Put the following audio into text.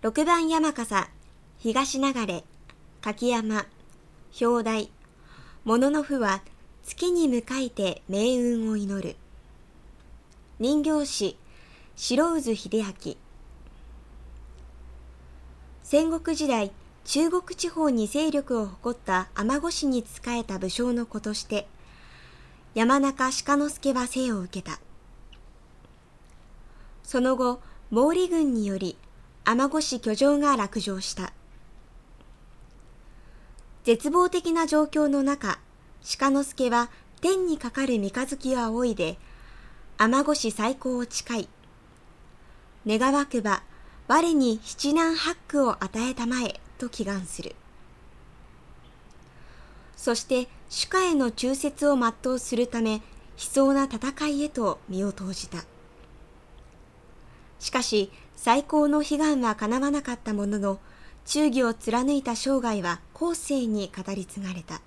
六番山笠、東流れ、柿山、表題、物の符は月に向かいて命運を祈る。人形師、白渦秀明。戦国時代、中国地方に勢力を誇った天子氏に仕えた武将の子として、山中鹿之助は生を受けた。その後、毛利軍により、天子市居城が落城した。絶望的な状況の中、鹿之助は天にかかる三日月を仰いで、天子市最高を誓い、願わくば我に七難八苦を与えたまえと祈願する。そして主家への忠説を全うするため、悲壮な戦いへと身を投じた。しかし、最高の悲願は叶わなかったものの、忠義を貫いた生涯は後世に語り継がれた。